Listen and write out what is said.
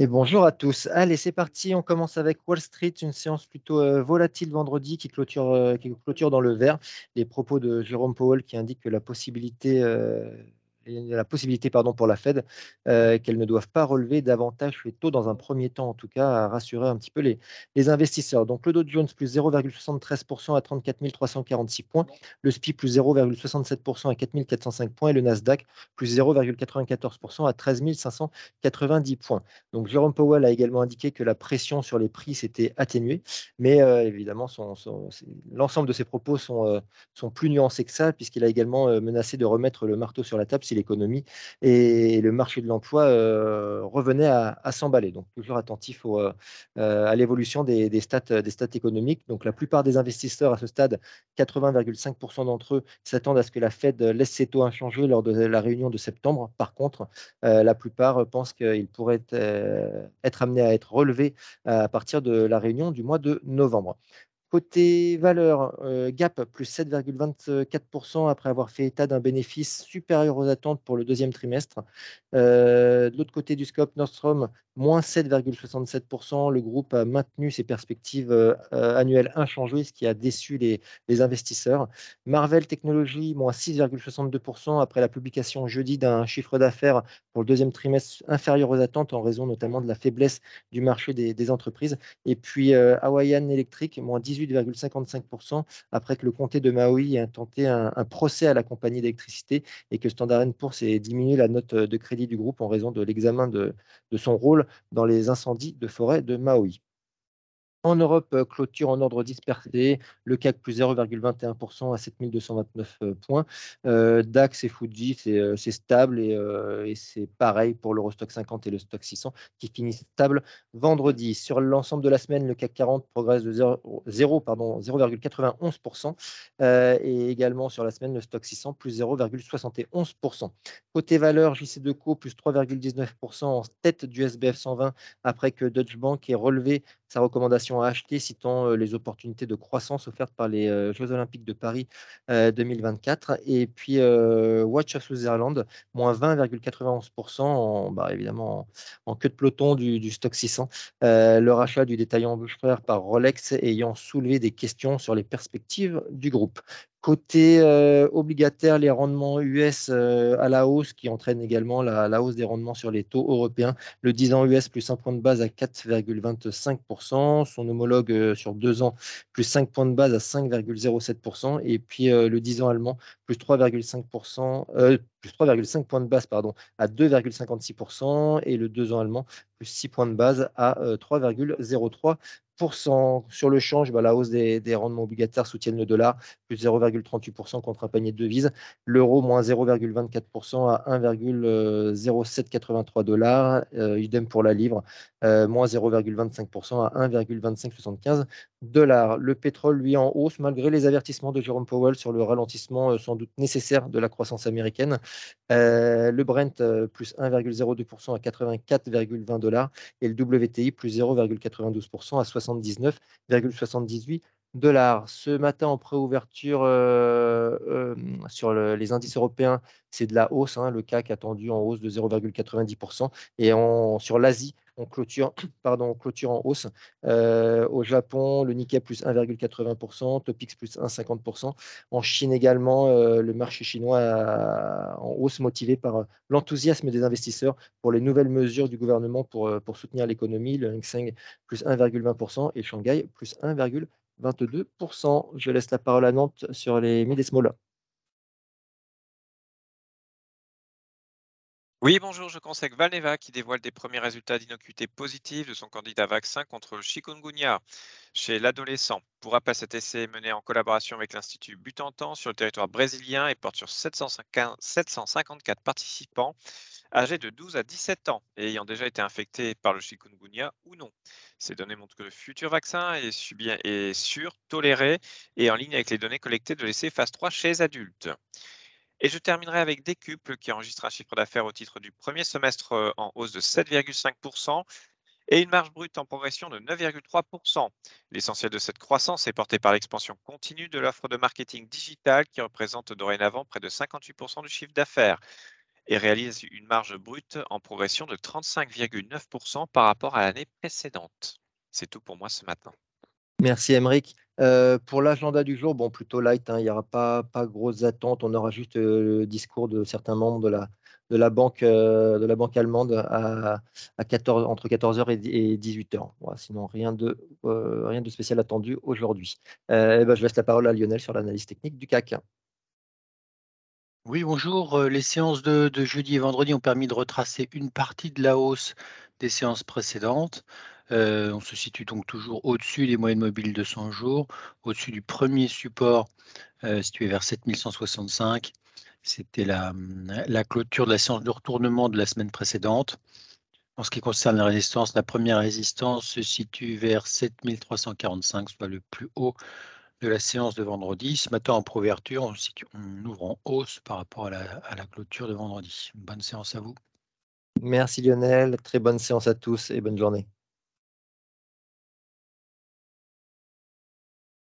Et bonjour à tous. Allez, c'est parti. On commence avec Wall Street, une séance plutôt euh, volatile vendredi qui clôture, euh, qui clôture dans le vert. Les propos de Jérôme Powell qui indiquent que la possibilité euh, la possibilité pardon, pour la Fed euh, qu'elles ne doivent pas relever davantage les taux dans un premier temps, en tout cas, à rassurer un petit peu les, les investisseurs. Donc le Dow Jones plus 0,73% à 34 346 points, le SPI plus 0,67% à 4 405 points et le Nasdaq plus 0,94% à 13 590 points. Donc Jérôme Powell a également indiqué que la pression sur les prix s'était atténuée, mais euh, évidemment, l'ensemble de ses propos sont, euh, sont plus nuancés que ça, puisqu'il a également menacé de remettre le marteau sur la table si l'économie et le marché de l'emploi euh, revenaient à, s'emballer. Donc, toujours attentif euh, à l'évolution des, stats, des stats économiques. Donc, la plupart des investisseurs à ce stade, 80,5% d'entre eux, s'attendent à ce que la Fed laisse ses taux inchangés lors de la réunion de septembre. Par contre, euh, la plupart pensent qu'il pourrait être amené à être relevé à partir de la réunion du mois de novembre. Côté valeur, euh, Gap plus 7,24% après avoir fait état d'un bénéfice supérieur aux attentes pour le deuxième trimestre. Euh, de l'autre côté du scope, Nordstrom moins 7,67%. Le groupe a maintenu ses perspectives euh, annuelles inchangées, ce qui a déçu les, investisseurs. Marvel Technologies, moins 6,62% après la publication jeudi d'un chiffre d'affaires pour le deuxième trimestre inférieur aux attentes en raison notamment de la faiblesse du marché des, des entreprises. Et puis Hawaiian Electric, moins 18 18,55% après que le comté de Maui ait tenté un, procès à la compagnie d'électricité et que Standard Poor's ait diminué la note de crédit du groupe en raison de l'examen de son rôle dans les incendies de forêt de Maui. En Europe, euh, clôture en ordre dispersé, le CAC plus 0,21% à 7229 euh, points. Euh, DAX et Fuji, c'est stable et, c'est pareil pour l'Eurostock 50 et le Stock 600 qui finissent stable vendredi. Sur l'ensemble de la semaine, le CAC 40 progresse de 0,91% et également sur la semaine, le Stock 600 plus 0,71%. Côté valeur, JC2Co plus 3,19% en tête du SBF 120 après que Deutsche Bank ait relevé sa recommandation à acheter, citant les opportunités de croissance offertes par les Jeux Olympiques de Paris 2024. Et puis Watch of Switzerland, moins 20,91%, en, bah, évidemment en, queue de peloton du, stock 600. le rachat du détaillant Bucherer par Rolex ayant soulevé des questions sur les perspectives du groupe. Côté euh, obligataire, les rendements US euh, à la hausse qui entraînent également la, hausse des rendements sur les taux européens. Le 10 ans US plus 1 point de base à 4,25%. Son homologue euh, sur 2 ans plus 5 points de base à 5,07%. Et puis le 10 ans allemand plus 3,5%. plus 3,5 points de base pardon, à 2,56% et le 2 ans allemand plus 6 points de base à 3,03%. Sur le change, bah, la hausse des, rendements obligataires soutiennent le dollar, plus 0,38% contre un panier de devises. L'euro, moins 0,24% à 1,0783 dollars. Euh, idem pour la livre, euh, moins 0,25% à 1,2575 Le pétrole, lui, en hausse, malgré les avertissements de Jerome Powell sur le ralentissement euh, sans doute nécessaire de la croissance américaine. le Brent, plus 1,02% à 84,20 dollars. Et le WTI, plus 0,92% à 60 79,78 Ce matin, en préouverture euh, euh, sur les indices européens, c'est de la hausse. Hein, le CAC attendu en hausse de 0,90%. Et sur l'Asie, on clôture, pardon, clôture en hausse. Euh, au Japon, le Nikkei plus 1,80%, Topix plus 1,50%. En Chine également, le marché chinois en hausse motivé par l'enthousiasme des investisseurs pour les nouvelles mesures du gouvernement pour, pour soutenir l'économie. Le Hang Seng plus 1,20% et Shanghai plus 1,20%. 22%. Je laisse la parole à Nantes sur les mid. Oui, bonjour, je conseille Valneva qui dévoile des premiers résultats d'innocuité positive de son candidat vaccin contre le chikungunya chez l'adolescent. Pour rappel, cet essai est mené en collaboration avec l'Institut Butantan sur le territoire brésilien et porte sur 754 participants âgés de 12 à 17 ans et ayant déjà été infectés par le chikungunya ou non. Ces données montrent que le futur vaccin est, est sûr, toléré et en ligne avec les données collectées de l'essai phase 3 chez adultes. Et je terminerai avec Décuple qui enregistre un chiffre d'affaires au titre du premier semestre euh, en hausse de 7,5% et une marge brute en progression de 9,3%. L'essentiel de cette croissance est porté par l'expansion continue de l'offre de marketing digital qui représente dorénavant près de 58% du chiffre d'affaires. et réalise une marge brute en progression de 35,9% par rapport à l'année précédente. C'est tout pour moi ce matin. Merci Emeric. Euh, pour l'agenda du jour, bon, plutôt light, hein, il n'y aura pas, pas grosses attentes. On aura juste euh, le discours de certains membres de la, de la, banque, euh, de la banque allemande à, à 14, entre 14h et, 18h. sinon, rien de, rien de spécial attendu aujourd'hui. Eh ben, je laisse la parole à Lionel sur l'analyse technique du CAC. Oui, bonjour. Les séances de, de, jeudi et vendredi ont permis de retracer une partie de la hausse des séances précédentes. On se situe donc toujours au-dessus des moyennes mobiles de 100 jours, au-dessus du premier support situé vers 7165. C'était la, la, clôture de la séance de retournement de la semaine précédente. En ce qui concerne la résistance, la première résistance se situe vers 7345, soit le plus haut de la séance de vendredi. Ce matin, en proverture, on, ouvre en hausse par rapport à la clôture de vendredi. Bonne séance à vous. Merci Lionel, très bonne séance à tous et bonne journée.